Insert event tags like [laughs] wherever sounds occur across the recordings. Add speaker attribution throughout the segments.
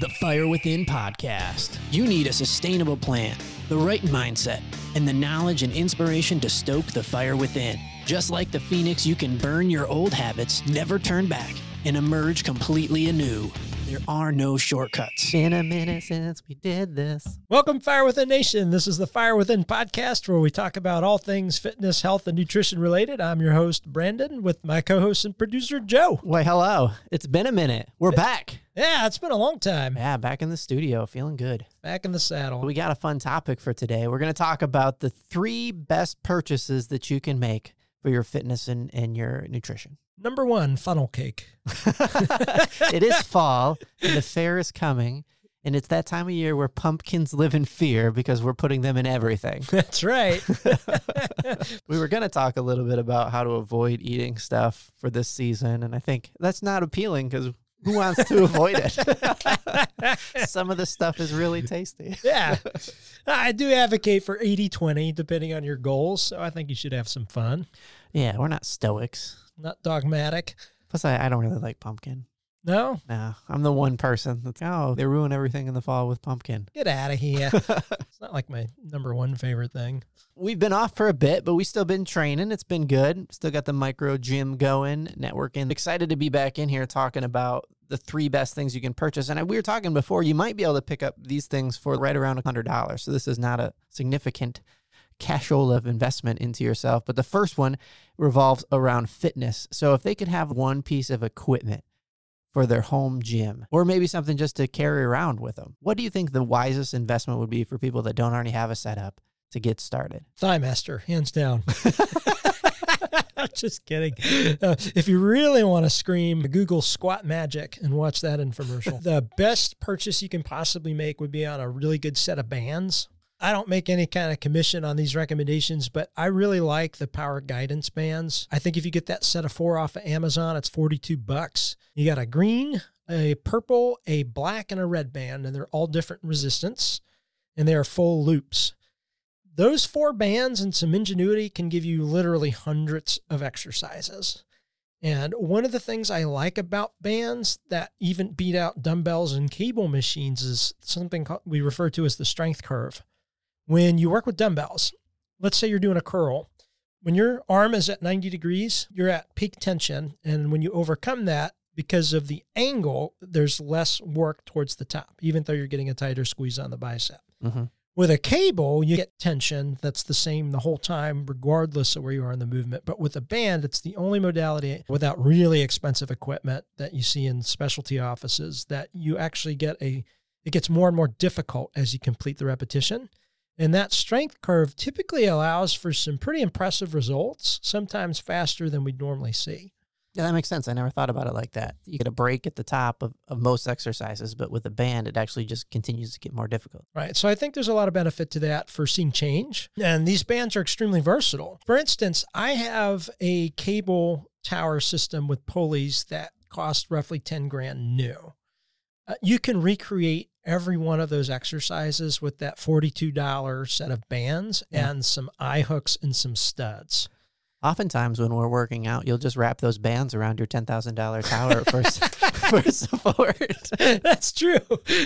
Speaker 1: the Fire Within podcast. You need a sustainable plan, the right mindset, and the knowledge and inspiration to stoke the fire within. Just like the phoenix, you can burn your old habits, never turn back, and emerge completely anew. There are no shortcuts.
Speaker 2: Been a minute since we did this.
Speaker 3: Welcome, Fire Within Nation. This is the Fire Within podcast where we talk about all things fitness, health, and nutrition related. I'm your host, Brandon, with my co host and producer, Joe.
Speaker 2: Why, hello. It's been a minute. We're back.
Speaker 3: Yeah, it's been a long time.
Speaker 2: Yeah, back in the studio, feeling good.
Speaker 3: Back in the saddle.
Speaker 2: We got a fun topic for today. We're going to talk about the three best purchases that you can make for your fitness and, and your nutrition.
Speaker 3: Number one, funnel cake. [laughs]
Speaker 2: it is fall, and the fair is coming. And it's that time of year where pumpkins live in fear because we're putting them in everything. [laughs]
Speaker 3: That's right. [laughs]
Speaker 2: we were going to talk a little bit about how to avoid eating stuff for this season. And I think that's not appealing because who wants to avoid it? Some of the stuff is really tasty.
Speaker 3: yeah. I do advocate for 80 20, depending on your goals. So I think you should have some fun.
Speaker 2: Yeah, we're not stoics.
Speaker 3: Not dogmatic.
Speaker 2: Plus, I, I don't really like pumpkin.
Speaker 3: No?
Speaker 2: No, I'm the one person that's, oh, they ruin everything in the fall with pumpkin.
Speaker 3: Get out of here. [laughs] it's not like my number one favorite thing.
Speaker 2: We've been off for a bit, but we still been training. It's been good. Still got the micro gym going, networking. Excited to be back in here talking about the three best things you can purchase. And we were talking before, you might be able to pick up these things for right around a $100. So this is not a significant cashola of investment into yourself. But the first one revolves around fitness. So if they could have one piece of equipment for their home gym or maybe something just to carry around with them, what do you think the wisest investment would be for people that don't already have a setup to get started?
Speaker 3: Thighmaster, hands down. [laughs] [laughs] Just kidding. Uh, if you really want to scream, Google squat magic and watch that infomercial. [laughs] the best purchase you can possibly make would be on a really good set of bands. I don't make any kind of commission on these recommendations, but I really like the power guidance bands. I think if you get that set of four off of Amazon, it's 42 bucks. You got a green, a purple, a black, and a red band, and they're all different resistance and they are full loops. Those four bands and some ingenuity can give you literally hundreds of exercises. And one of the things I like about bands that even beat out dumbbells and cable machines is something we refer to as the strength curve. When you work with dumbbells, let's say you're doing a curl, when your arm is at 90 degrees, you're at peak tension. And when you overcome that, because of the angle, there's less work towards the top, even though you're getting a tighter squeeze on the bicep. Mm-hmm. With a cable, you get tension that's the same the whole time, regardless of where you are in the movement. But with a band, it's the only modality without really expensive equipment that you see in specialty offices that you actually get a, it gets more and more difficult as you complete the repetition. And that strength curve typically allows for some pretty impressive results, sometimes faster than we'd normally see.
Speaker 2: Yeah, that makes sense. I never thought about it like that. You get a break at the top of, of most exercises, but with a band, it actually just continues to get more difficult.
Speaker 3: Right. So I think there's a lot of benefit to that for seeing change. And these bands are extremely versatile. For instance, I have a cable tower system with pulleys that cost roughly 10 grand new. Uh, you can recreate every one of those exercises with that $42 set of bands yeah. and some eye hooks and some studs
Speaker 2: oftentimes when we're working out, you'll just wrap those bands around your ten thousand dollar tower [laughs] for support. [laughs]
Speaker 3: That's true.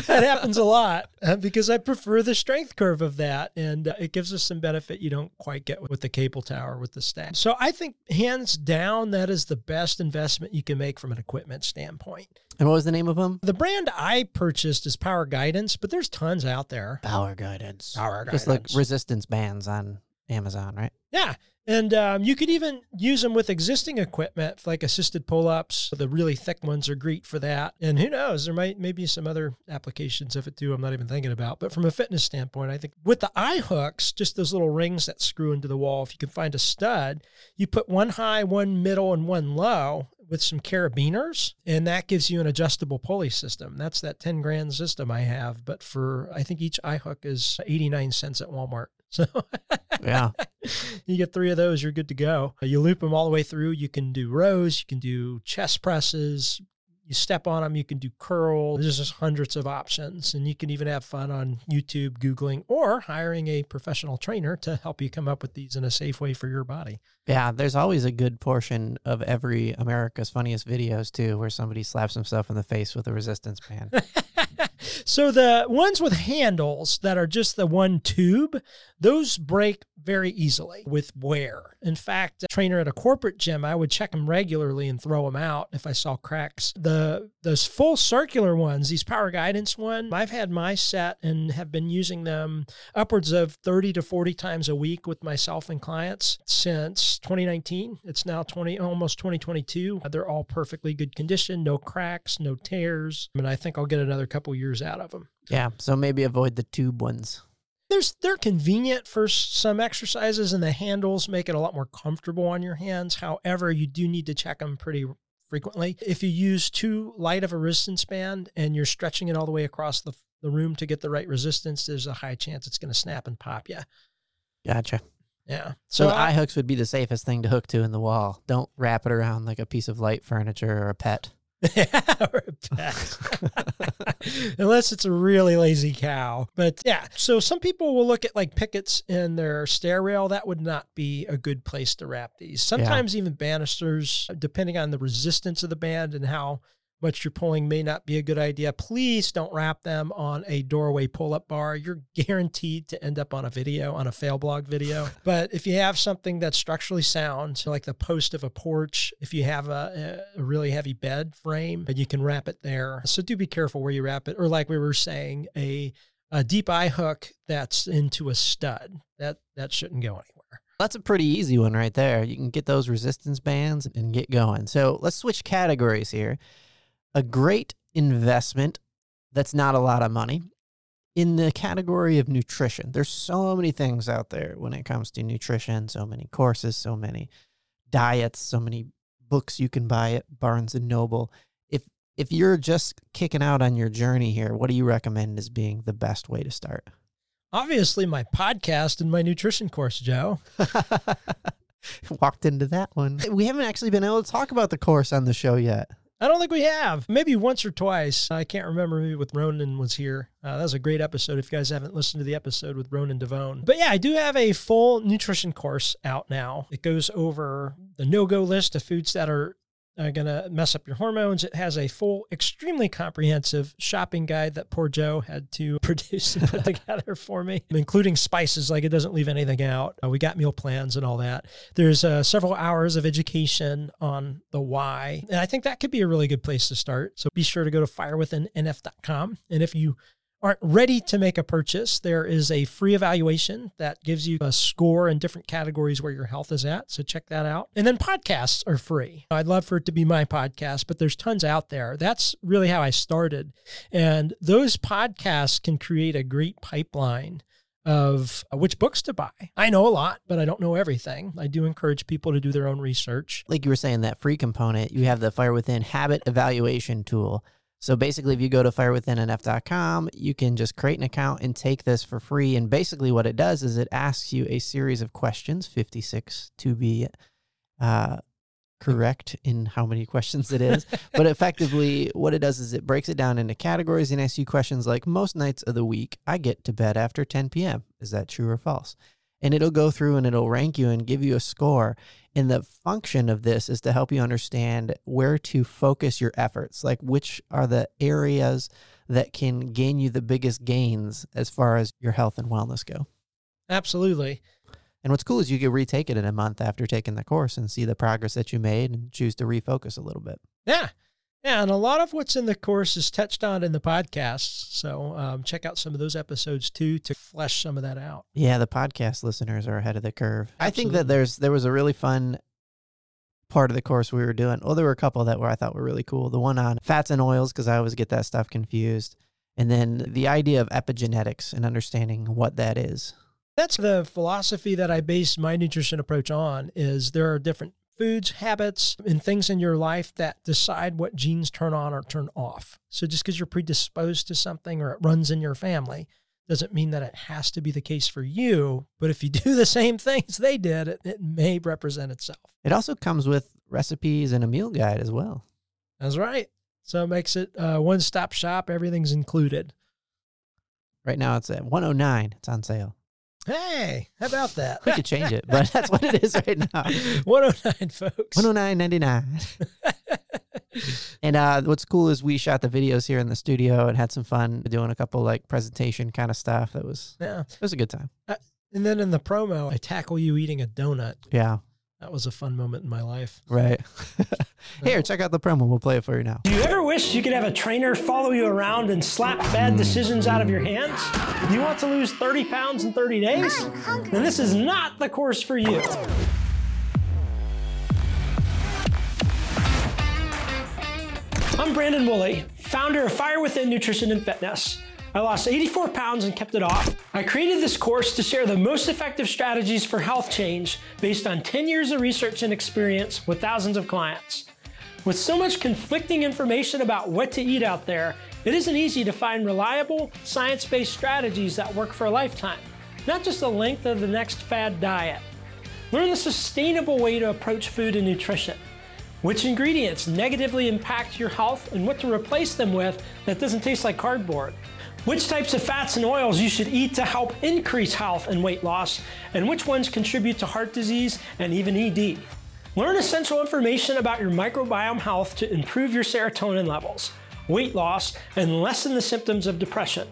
Speaker 3: That happens a lot uh, because I prefer the strength curve of that, and uh, it gives us some benefit you don't quite get with the cable tower with the stack. So I think hands down that is the best investment you can make from an equipment standpoint.
Speaker 2: And what was the name of them?
Speaker 3: The brand I purchased is Power Guidance, but there's tons out there.
Speaker 2: Power Guidance.
Speaker 3: Power
Speaker 2: Guidance. Just like resistance bands on Amazon, right?
Speaker 3: Yeah. And um, you could even use them with existing equipment, like assisted pull ups. The really thick ones are great for that. And who knows, there might maybe some other applications of it too, I'm not even thinking about. But from a fitness standpoint, I think with the eye hooks, just those little rings that screw into the wall, if you can find a stud, you put one high, one middle, and one low with some carabiners, and that gives you an adjustable pulley system. That's that 10 grand system I have. But for, I think each eye hook is 89 cents at Walmart. So
Speaker 2: yeah,
Speaker 3: you get three of those, you're good to go. Uh, you loop them all the way through. You can do rows, you can do chest presses. You step on them, you can do curl. There's just hundreds of options, and you can even have fun on YouTube, Googling, or hiring a professional trainer to help you come up with these in a safe way for your body.
Speaker 2: Yeah, there's always a good portion of every America's Funniest videos, too, where somebody slaps himself in the face with a resistance band. [laughs]
Speaker 3: So the ones with handles that are just the one tube, those break very easily with wear. In fact, a trainer at a corporate gym, I would check them regularly and throw them out if I saw cracks. The those full circular ones, these power guidance one, I've had my set and have been using them upwards of 30 to 40 times a week with myself and clients since 2019. It's now 20 almost 2022. They're all perfectly good condition, no cracks, no tears. I mean, I think I'll get another couple years out of them.
Speaker 2: Yeah, so maybe avoid the tube ones.
Speaker 3: There's they're convenient for some exercises and the handles make it a lot more comfortable on your hands. However, you do need to check them pretty frequently. If you use too light of a resistance band and you're stretching it all the way across the, the room to get the right resistance, there's a high chance it's going to snap and pop you.
Speaker 2: Gotcha.
Speaker 3: Yeah.
Speaker 2: So, so the eye hooks would be the safest thing to hook to in the wall. Don't wrap it around like a piece of light furniture or a pet. [laughs]
Speaker 3: or a pet. [laughs] Unless it's a really lazy cow. But yeah, so some people will look at like pickets in their stair rail. That would not be a good place to wrap these. Sometimes yeah. even banisters, depending on the resistance of the band and how much you're pulling may not be a good idea. Please don't wrap them on a doorway pull up bar. You're guaranteed to end up on a video, on a fail blog video. [laughs] but if you have something that's structurally sound, so like the post of a porch, if you have a, a really heavy bed frame, you can wrap it there. So do be careful where you wrap it. Or like we were saying, a a deep eye hook that's into a stud. That that shouldn't go anywhere.
Speaker 2: That's a pretty easy one right there. You can get those resistance bands and get going. So let's switch categories here a great investment that's not a lot of money in the category of nutrition. There's so many things out there when it comes to nutrition, so many courses, so many diets, so many books you can buy at Barnes and Noble. If if you're just kicking out on your journey here, what do you recommend as being the best way to start?
Speaker 3: Obviously, my podcast and my nutrition course, Joe. [laughs]
Speaker 2: Walked into that one. We haven't actually been able to talk about the course on the show yet.
Speaker 3: I don't think we have. Maybe once or twice. I can't remember. Maybe with Ronan was here. Uh, that was a great episode. If you guys haven't listened to the episode with Ronan Devone, but yeah, I do have a full nutrition course out now. It goes over the no-go list of foods that are going to mess up your hormones. It has a full, extremely comprehensive shopping guide that poor Joe had to [laughs] produce and put together for me, including spices. Like it doesn't leave anything out. Uh, we got meal plans and all that. There's uh, several hours of education on the why. And I think that could be a really good place to start. So be sure to go to firewithinnf.com. And if you aren't ready to make a purchase, there is a free evaluation that gives you a score in different categories where your health is at. So check that out. And then podcasts are free. I'd love for it to be my podcast, but there's tons out there. That's really how I started. And those podcasts can create a great pipeline of uh, which books to buy. I know a lot, but I don't know everything. I do encourage people to do their own research.
Speaker 2: Like you were saying, that free component, you have the Fire Within habit evaluation tool so basically, if you go to firewithinnf.com, you can just create an account and take this for free. And basically, what it does is it asks you a series of questions, 56 to be uh, correct in how many questions it is. [laughs] but effectively, what it does is it breaks it down into categories and asks you questions like most nights of the week, I get to bed after 10 p.m. Is that true or false? And it'll go through and it'll rank you and give you a score. And the function of this is to help you understand where to focus your efforts, like which are the areas that can gain you the biggest gains as far as your health and wellness go.
Speaker 3: Absolutely.
Speaker 2: And what's cool is you can retake it in a month after taking the course and see the progress that you made and choose to refocus a little bit.
Speaker 3: Yeah. Yeah, and a lot of what's in the course is touched on in the podcasts. So um, check out some of those episodes too to flesh some of that out.
Speaker 2: Yeah, the podcast listeners are ahead of the curve. Absolutely. I think that there's there was a really fun part of the course we were doing. Well, there were a couple that were I thought were really cool. The one on fats and oils because I always get that stuff confused, and then the idea of epigenetics and understanding what that is.
Speaker 3: That's the philosophy that I base my nutrition approach on. Is there are different foods, habits, and things in your life that decide what genes turn on or turn off. So just because you're predisposed to something or it runs in your family doesn't mean that it has to be the case for you. But if you [laughs] do the same things they did, it, it may represent itself.
Speaker 2: It also comes with recipes and a meal guide as well.
Speaker 3: That's right. So it makes it uh, a one stop shop. Everything's included.
Speaker 2: Right now it's at 109. It's on sale.
Speaker 3: Hey, how about that?
Speaker 2: We could change it, but that's what it is right now. [laughs]
Speaker 3: 109, folks.
Speaker 2: 109.99. [laughs] and uh, what's cool is we shot the videos here in the studio and had some fun doing a couple like presentation kind of stuff. That was
Speaker 3: Yeah.
Speaker 2: it was a good time.
Speaker 3: And then in the promo, I tackle you eating a donut.
Speaker 2: Yeah,
Speaker 3: That was a fun moment in my life.
Speaker 2: right. [laughs] here, check out the promo. We'll play it for you now.
Speaker 4: Do you ever wish you could have a trainer follow you around and slap bad hmm. decisions out of your hands? Do you want to lose 30 pounds in 30 days? Then this is not the course for you. I'm Brandon Woolley, founder of Fire Within Nutrition and Fitness. I lost 84 pounds and kept it off. I created this course to share the most effective strategies for health change based on 10 years of research and experience with thousands of clients. With so much conflicting information about what to eat out there, it isn't easy to find reliable, science based strategies that work for a lifetime, not just the length of the next fad diet. Learn the sustainable way to approach food and nutrition. Which ingredients negatively impact your health and what to replace them with that doesn't taste like cardboard. Which types of fats and oils you should eat to help increase health and weight loss, and which ones contribute to heart disease and even ED. Learn essential information about your microbiome health to improve your serotonin levels, weight loss, and lessen the symptoms of depression.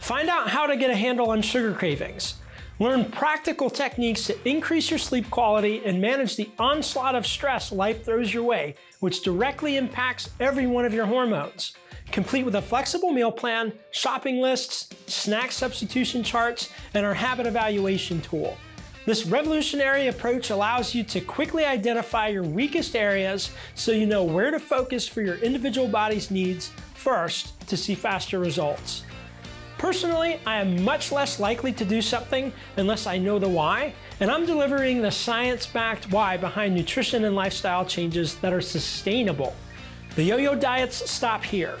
Speaker 4: Find out how to get a handle on sugar cravings. Learn practical techniques to increase your sleep quality and manage the onslaught of stress life throws your way, which directly impacts every one of your hormones. Complete with a flexible meal plan, shopping lists, snack substitution charts, and our habit evaluation tool. This revolutionary approach allows you to quickly identify your weakest areas so you know where to focus for your individual body's needs first to see faster results. Personally, I am much less likely to do something unless I know the why, and I'm delivering the science backed why behind nutrition and lifestyle changes that are sustainable. The yo yo diets stop here.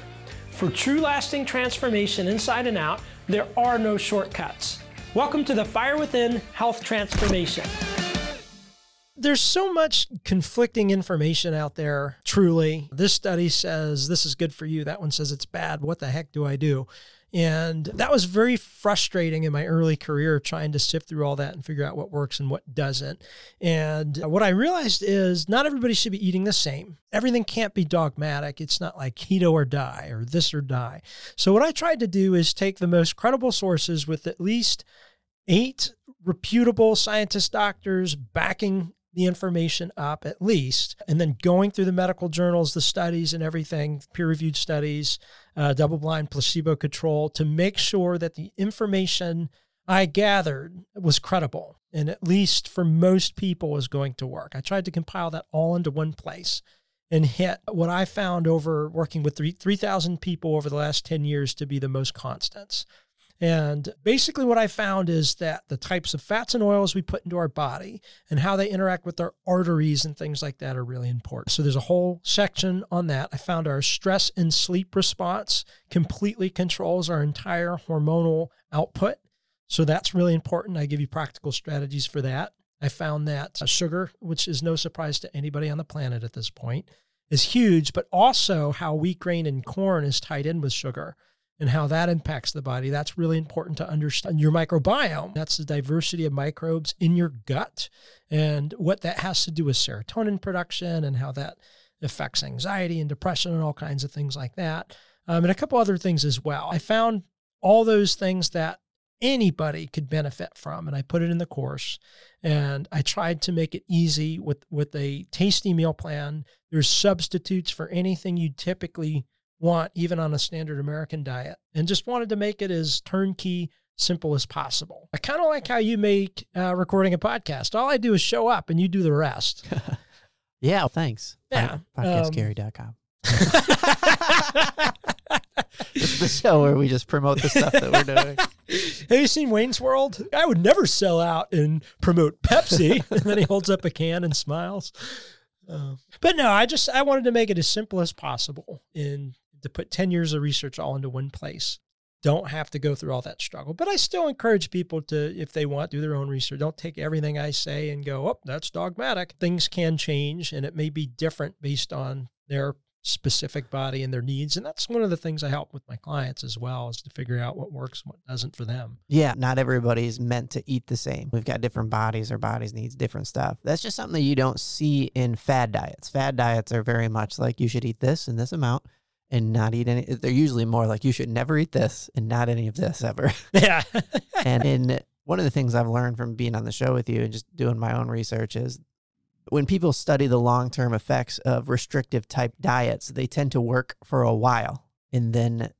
Speaker 4: For true lasting transformation inside and out, there are no shortcuts. Welcome to the Fire Within Health Transformation.
Speaker 3: There's so much conflicting information out there, truly. This study says this is good for you. That one says it's bad. What the heck do I do? And that was very frustrating in my early career trying to sift through all that and figure out what works and what doesn't. And uh, what I realized is not everybody should be eating the same. Everything can't be dogmatic. It's not like keto or die or this or die. So, what I tried to do is take the most credible sources with at least eight reputable scientist doctors backing the information up at least, and then going through the medical journals, the studies, and everything, peer reviewed studies, uh, double blind, placebo control, to make sure that the information I gathered was credible and at least for most people was going to work. I tried to compile that all into one place and hit what I found over working with 3,000 people over the last 10 years to be the most constants. And basically, what I found is that the types of fats and oils we put into our body and how they interact with our arteries and things like that are really important. So, there's a whole section on that. I found our stress and sleep response completely controls our entire hormonal output. So, that's really important. I give you practical strategies for that. I found that uh, sugar, which is no surprise to anybody on the planet at this point, is huge, but also how wheat grain and corn is tied in with sugar and how that impacts the body. That's really important to understand your microbiome. That's the diversity of microbes in your gut and what that has to do with serotonin production and how that affects anxiety and depression and all kinds of things like that. Um, and a couple other things as well. I found all those things that anybody could benefit from and I put it in the course and I tried to make it easy with with a tasty meal plan. There's substitutes for anything you typically want, even on a standard American diet, and just wanted to make it as turnkey, simple as possible. I kind of like how you make uh, recording a podcast. All I do is show up and you do the rest. [laughs]
Speaker 2: Yeah, well, thanks.
Speaker 3: Yeah,
Speaker 2: Podcastgary.com. it's [laughs] [laughs] the show where we just promote the stuff that we're doing.
Speaker 3: Have you seen Wayne's World? I would never sell out and promote Pepsi. and then he holds up a can and smiles. Uh, but no, I just I wanted to make it as simple as possible and to put 10 years of research all into one place. Don't have to go through all that struggle. But I still encourage people to, if they want, do their own research. Don't take everything I say and go, oh, that's dogmatic. Things can change and it may be different based on their specific body and their needs. And that's one of the things I help with my clients as well is to figure out what works and what doesn't for them.
Speaker 2: Yeah, not everybody's meant to eat the same. We've got different bodies, our bodies needs different stuff. That's just something that you don't see in fad diets. Fad diets are very much like you should eat this in this amount and not eat any they're usually more like you should never eat this and not any of this ever. [laughs]
Speaker 3: Yeah. [laughs]
Speaker 2: and in one of the things I've learned from being on the show with you and just doing my own research is when people study the long term effects of restrictive type diets, they tend to work for a while. And then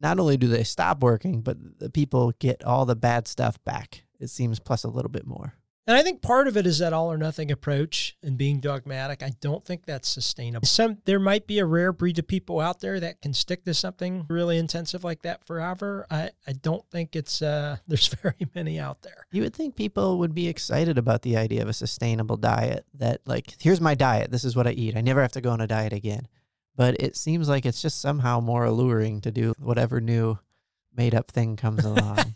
Speaker 2: not only do they stop working, but the people get all the bad stuff back. It seems plus a little bit more.
Speaker 3: And I think part of it is that all or nothing approach and being dogmatic. I don't think that's sustainable. Some there might be a rare breed of people out there that can stick to something really intensive like that forever. I, I don't think it's uh [laughs] there's very many out there.
Speaker 2: You would think people would be excited about the idea of a sustainable diet that like here's my diet, this is what I eat. I never have to go on a diet again. But it seems like it's just somehow more alluring to do whatever new made up thing comes [laughs] along.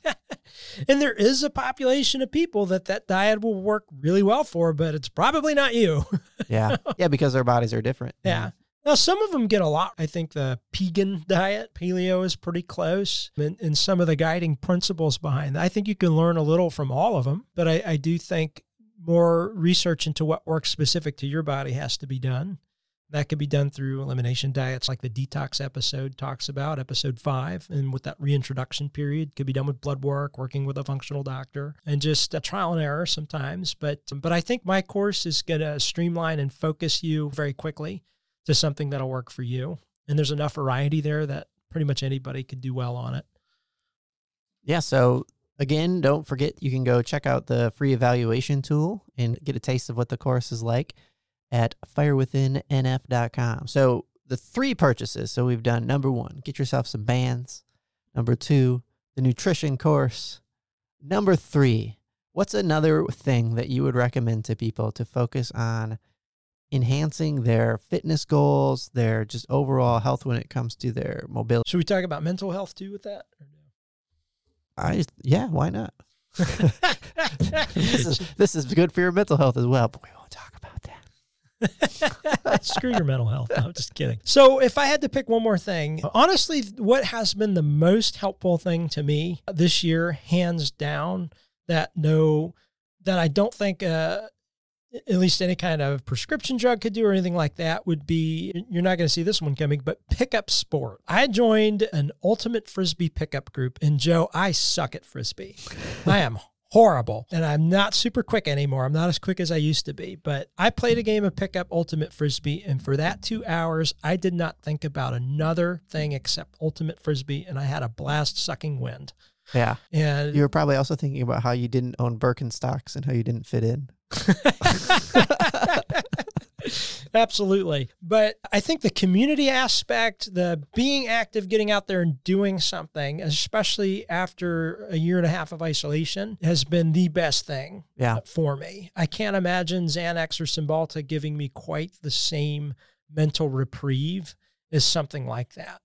Speaker 3: And there is a population of people that that diet will work really well for, but it's probably not you. [laughs]
Speaker 2: yeah. Yeah, because their bodies are different.
Speaker 3: yeah. Now, some of them get a lot. I think the Pegan diet, paleo, is pretty close, and, and some of the guiding principles behind that. I think you can learn a little from all of them, but I, I do think more research into what works specific to your body has to be done. That could be done through elimination diets, like the detox episode talks about, episode five. And with that reintroduction period, could be done with blood work, working with a functional doctor, and just a trial and error sometimes. But but I think my course is to streamline and focus you very quickly to something that'll work for you. And there's enough variety there that pretty much anybody could do well on it.
Speaker 2: Yeah. So again, don't forget you can go check out the free evaluation tool and get a taste of what the course is like at firewithinnf.com. So the three purchases. So we've done number one, get yourself some bands. Number two, the nutrition course. Number three, what's another thing that you would recommend to people to focus on enhancing their fitness goals, their just overall health when it comes to their mobility?
Speaker 3: Should we talk about mental health too with that?
Speaker 2: I just, yeah, why not? [laughs] this is this is good for your mental health as well, but we won't talk about that. [laughs]
Speaker 3: Screw your mental health. No, I'm just kidding. So, if I had to pick one more thing, honestly, what has been the most helpful thing to me this year, hands down, that no, that I don't think uh, at least any kind of prescription drug could do or anything like that would be you're not going to see this one coming, but pickup sport. I joined an ultimate frisbee pickup group, and Joe, I suck at frisbee. I am horrible. And I'm not super quick anymore. I'm not as quick as I used to be. But I played a game of pickup ultimate frisbee. And for that two hours, I did not think about another thing except ultimate frisbee. And I had a blast sucking wind.
Speaker 2: Yeah.
Speaker 3: And
Speaker 2: You were probably also thinking about how you didn't own Birkenstocks and how you didn't fit in. [laughs] [laughs] [laughs]
Speaker 3: Absolutely. But I think the community aspect, the being active, getting out there and doing something, especially after a year and a half of isolation, has been the best thing
Speaker 2: Yeah.
Speaker 3: for me. I can't imagine Xanax or Cymbalta giving me quite the same mental reprieve as something like that.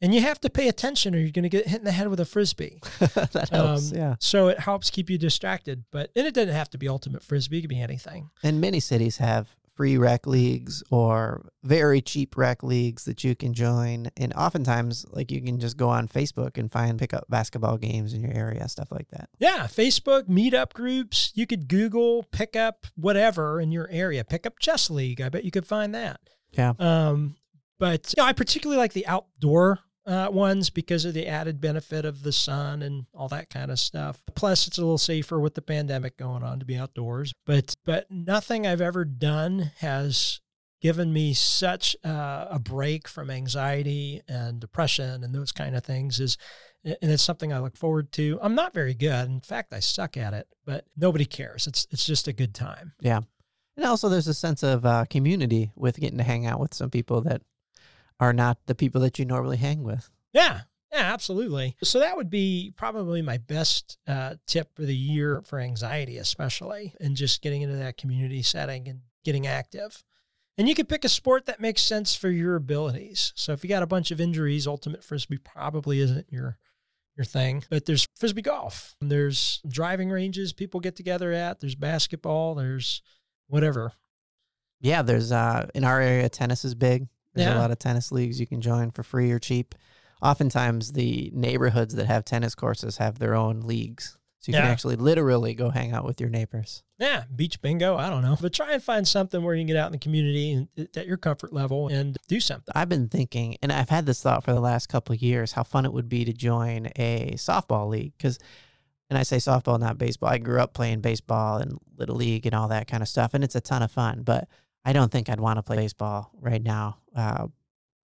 Speaker 3: And you have to pay attention or you're going to get hit in the head with a frisbee. [laughs]
Speaker 2: that helps.
Speaker 3: Um,
Speaker 2: yeah.
Speaker 3: So it helps keep you distracted. But and it doesn't have to be ultimate frisbee, it could be anything.
Speaker 2: And many cities have free rec leagues or very cheap rec leagues that you can join. And oftentimes, like you can just go on Facebook and find pickup basketball games in your area, stuff like that.
Speaker 3: Yeah, Facebook, meetup groups. You could Google pick up whatever in your area. Pick up chess league. I bet you could find that.
Speaker 2: Yeah.
Speaker 3: Um, but you know, I particularly like the outdoor uh, ones because of the added benefit of the sun and all that kind of stuff. Plus, it's a little safer with the pandemic going on to be outdoors. But but nothing I've ever done has given me such uh, a break from anxiety and depression and those kind of things is and it's something I look forward to. I'm not very good. In fact, I suck at it, but nobody cares. It's it's just a good time.
Speaker 2: Yeah. And also, there's a sense of uh, community with getting to hang out with some people that are not the people that you normally hang with.
Speaker 3: Yeah. Yeah, absolutely. So that would be probably my best uh, tip for the year for anxiety, especially, and just getting into that community setting and getting active. And you can pick a sport that makes sense for your abilities. So if you got a bunch of injuries, ultimate frisbee probably isn't your your thing. But there's frisbee golf. There's driving ranges people get together at. There's basketball. There's whatever.
Speaker 2: Yeah, there's uh in our area tennis is big. There's
Speaker 3: Yeah.
Speaker 2: a lot of tennis leagues you can join for free or cheap. Oftentimes, the neighborhoods that have tennis courses have their own leagues. So you can actually literally go hang out with your neighbors.
Speaker 3: Yeah, beach bingo. I don't know, but try and find something where you can get out in the community and uh, at your comfort level and do something.
Speaker 2: I've been thinking, and I've had this thought for the last couple of years, how fun it would be to join a softball league. Because, and I say softball, not baseball. I grew up playing baseball and little league and all that kind of stuff, and it's a ton of fun. But I don't think I'd want to play baseball right now uh,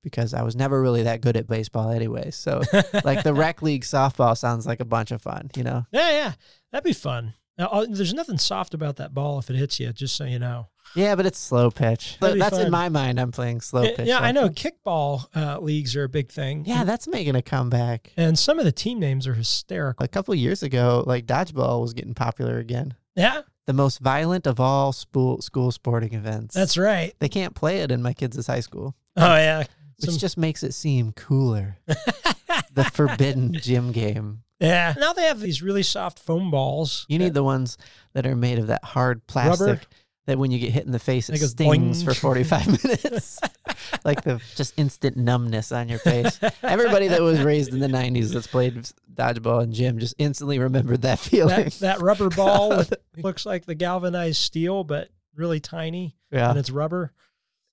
Speaker 2: because I was never really that good at baseball anyway. So, like the rec [laughs] league softball sounds like a bunch of fun, you know?
Speaker 3: Yeah, yeah, that'd be fun. Now, there's nothing soft about that ball if it hits you. Just so you know.
Speaker 2: Yeah, but it's slow pitch.
Speaker 3: That'd
Speaker 2: That's in my mind. I'm playing slow
Speaker 3: Yeah,
Speaker 2: pitch.
Speaker 3: yeah, I know. Kickball uh, leagues are a big thing.
Speaker 2: Yeah, that's making a comeback.
Speaker 3: and some of the team names are hysterical.
Speaker 2: A couple of years ago, like dodgeball was getting popular again.
Speaker 3: Yeah,
Speaker 2: the most violent of all school school sporting events.
Speaker 3: that's right.
Speaker 2: they can't play it in my kids' high school,
Speaker 3: Oh yeah,
Speaker 2: which
Speaker 3: Some-
Speaker 2: just makes it seem cooler. [laughs] the forbidden gym game.
Speaker 3: yeah. Now they have these really soft foam balls.
Speaker 2: You need the ones that are made of that hard plastic
Speaker 3: Rubber?
Speaker 2: That when you get hit in the face, it
Speaker 3: It
Speaker 2: stings
Speaker 3: boing.
Speaker 2: for 45 [laughs] minutes. [laughs] like the just instant numbness on your face. [laughs] Everybody that was raised in the 90s that's played dodgeball and gym just instantly remembered that feeling.
Speaker 3: that, that rubber ball with, looks like the galvanized steel, but really tiny,
Speaker 2: yeah.
Speaker 3: and it's rubber.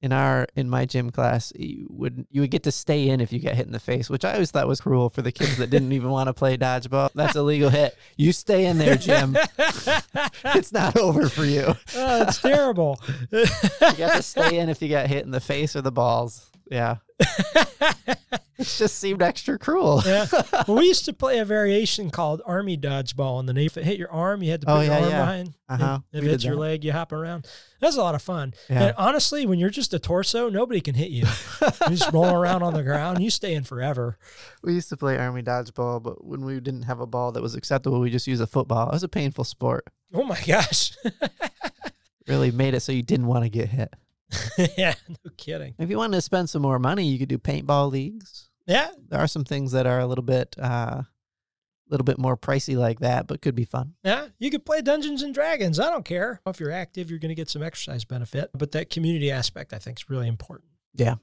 Speaker 2: In our in my gym class you would you would get to stay in if you get hit in the face which i always thought was cruel for the kids that didn't even want to play dodgeball. That's a legal hit. You stay in there jim. [laughs] It's not over for you.
Speaker 3: Oh, it's terrible. [laughs]
Speaker 2: you got to stay in if you got hit in the face or the balls yeah [laughs] it just seemed extra cruel
Speaker 3: yeah. [laughs] Well, we used to play a variation called army dodgeball, and the if it hit your arm, you had to put
Speaker 2: Oh,
Speaker 3: your
Speaker 2: yeah,
Speaker 3: arm
Speaker 2: yeah.
Speaker 3: behind.
Speaker 2: Uh-huh.
Speaker 3: If it hits your leg, you hop around. That's a lot of fun.
Speaker 2: Yeah.
Speaker 3: And honestly, when you're just a torso, nobody can hit you. you just roll [laughs] around on the ground. You stay in forever.
Speaker 2: we used to play army dodgeball but when we didn't have a ball that was acceptable we just used a football it was a painful sport
Speaker 3: Oh my gosh.
Speaker 2: really made it so you didn't want to get hit [laughs]
Speaker 3: yeah, no kidding.
Speaker 2: if you want to spend some more money you could do paintball leagues
Speaker 3: Yeah,
Speaker 2: there are some things that are a little bit uh a little bit more pricey like that but could be fun
Speaker 3: yeah. You could play Dungeons and Dragons. I don't care. If you're active, you're going to get some exercise benefit. But that community aspect, I think, is really important.
Speaker 2: Yeah.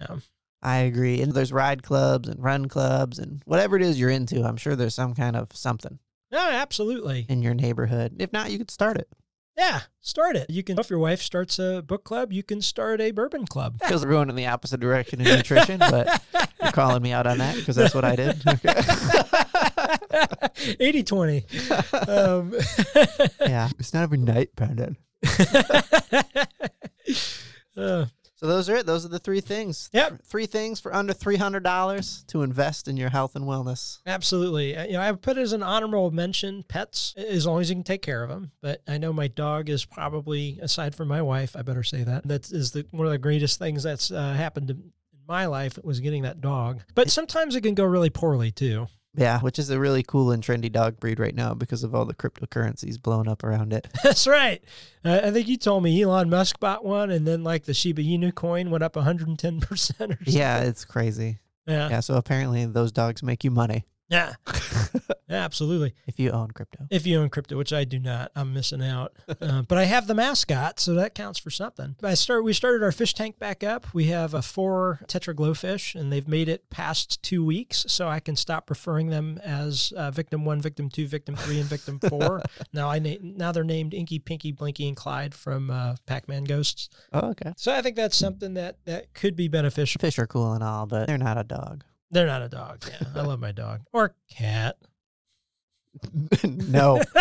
Speaker 3: Yeah.
Speaker 2: i agree and there's ride clubs and run clubs and whatever it is you're into i'm sure there's some kind of something
Speaker 3: No, absolutely.
Speaker 2: in your neighborhood if not you could start it
Speaker 3: Yeah, start it. You can, if your wife starts a book club, you can start a bourbon club.
Speaker 2: we're going in the opposite direction in nutrition but you're [laughs] calling me out on that because that's what i did Okay. [laughs]
Speaker 3: 80 20. Um, [laughs]
Speaker 2: yeah it's not every night brandon
Speaker 3: uh,
Speaker 2: so those are it those are the three things
Speaker 3: Yep.
Speaker 2: three things for under $300 to invest in your health and wellness
Speaker 3: absolutely. Uh, You know, I put it as an honorable mention pets, as long as you can take care of them. But I know my dog is probably, aside from my wife, I better say that, that is the, one of the greatest things that's uh, happened to, in my life was getting that dog. But sometimes it can go really poorly too.
Speaker 2: Yeah, which is a really cool and trendy dog breed right now because of all the cryptocurrencies blowing up around it. [laughs]
Speaker 3: That's right. Uh, I think you told me Elon Musk bought one, and then like the Shiba Inu coin went up 110 percent or something.
Speaker 2: yeah, it's crazy.
Speaker 3: yeah,
Speaker 2: Yeah, so apparently those dogs make you money
Speaker 3: yeah, [laughs] Yeah, absolutely.
Speaker 2: if you own crypto.
Speaker 3: If you own crypto, which I do not, I'm missing out. [laughs] Uh, but I have the mascot, so that counts for something. I start. We started our fish tank back up. We have a four tetra GloFish, and they've made it past two weeks, so I can stop referring them as uh, victim one, victim two, victim three, and victim [laughs] four. now I na- now they're named Inky, Pinky, Blinky, and Clyde from uh, Pac-Man Ghosts.
Speaker 2: Oh, okay.
Speaker 3: So I think that's something that that could be beneficial.
Speaker 2: Fish are cool and all, but they're not a dog.
Speaker 3: They're not a dog. Yeah, I love my dog or cat. [laughs]
Speaker 2: no. [laughs]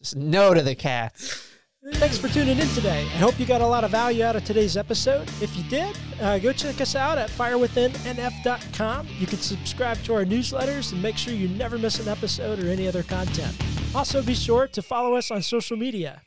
Speaker 2: Just no to the cats.
Speaker 3: Thanks for tuning in today. I hope you got a lot of value out of today's episode. If you did, uh, go check us out at firewithinnf.com. You can subscribe to our newsletters and make sure you never miss an episode or any other content. Also, be sure to follow us on social media.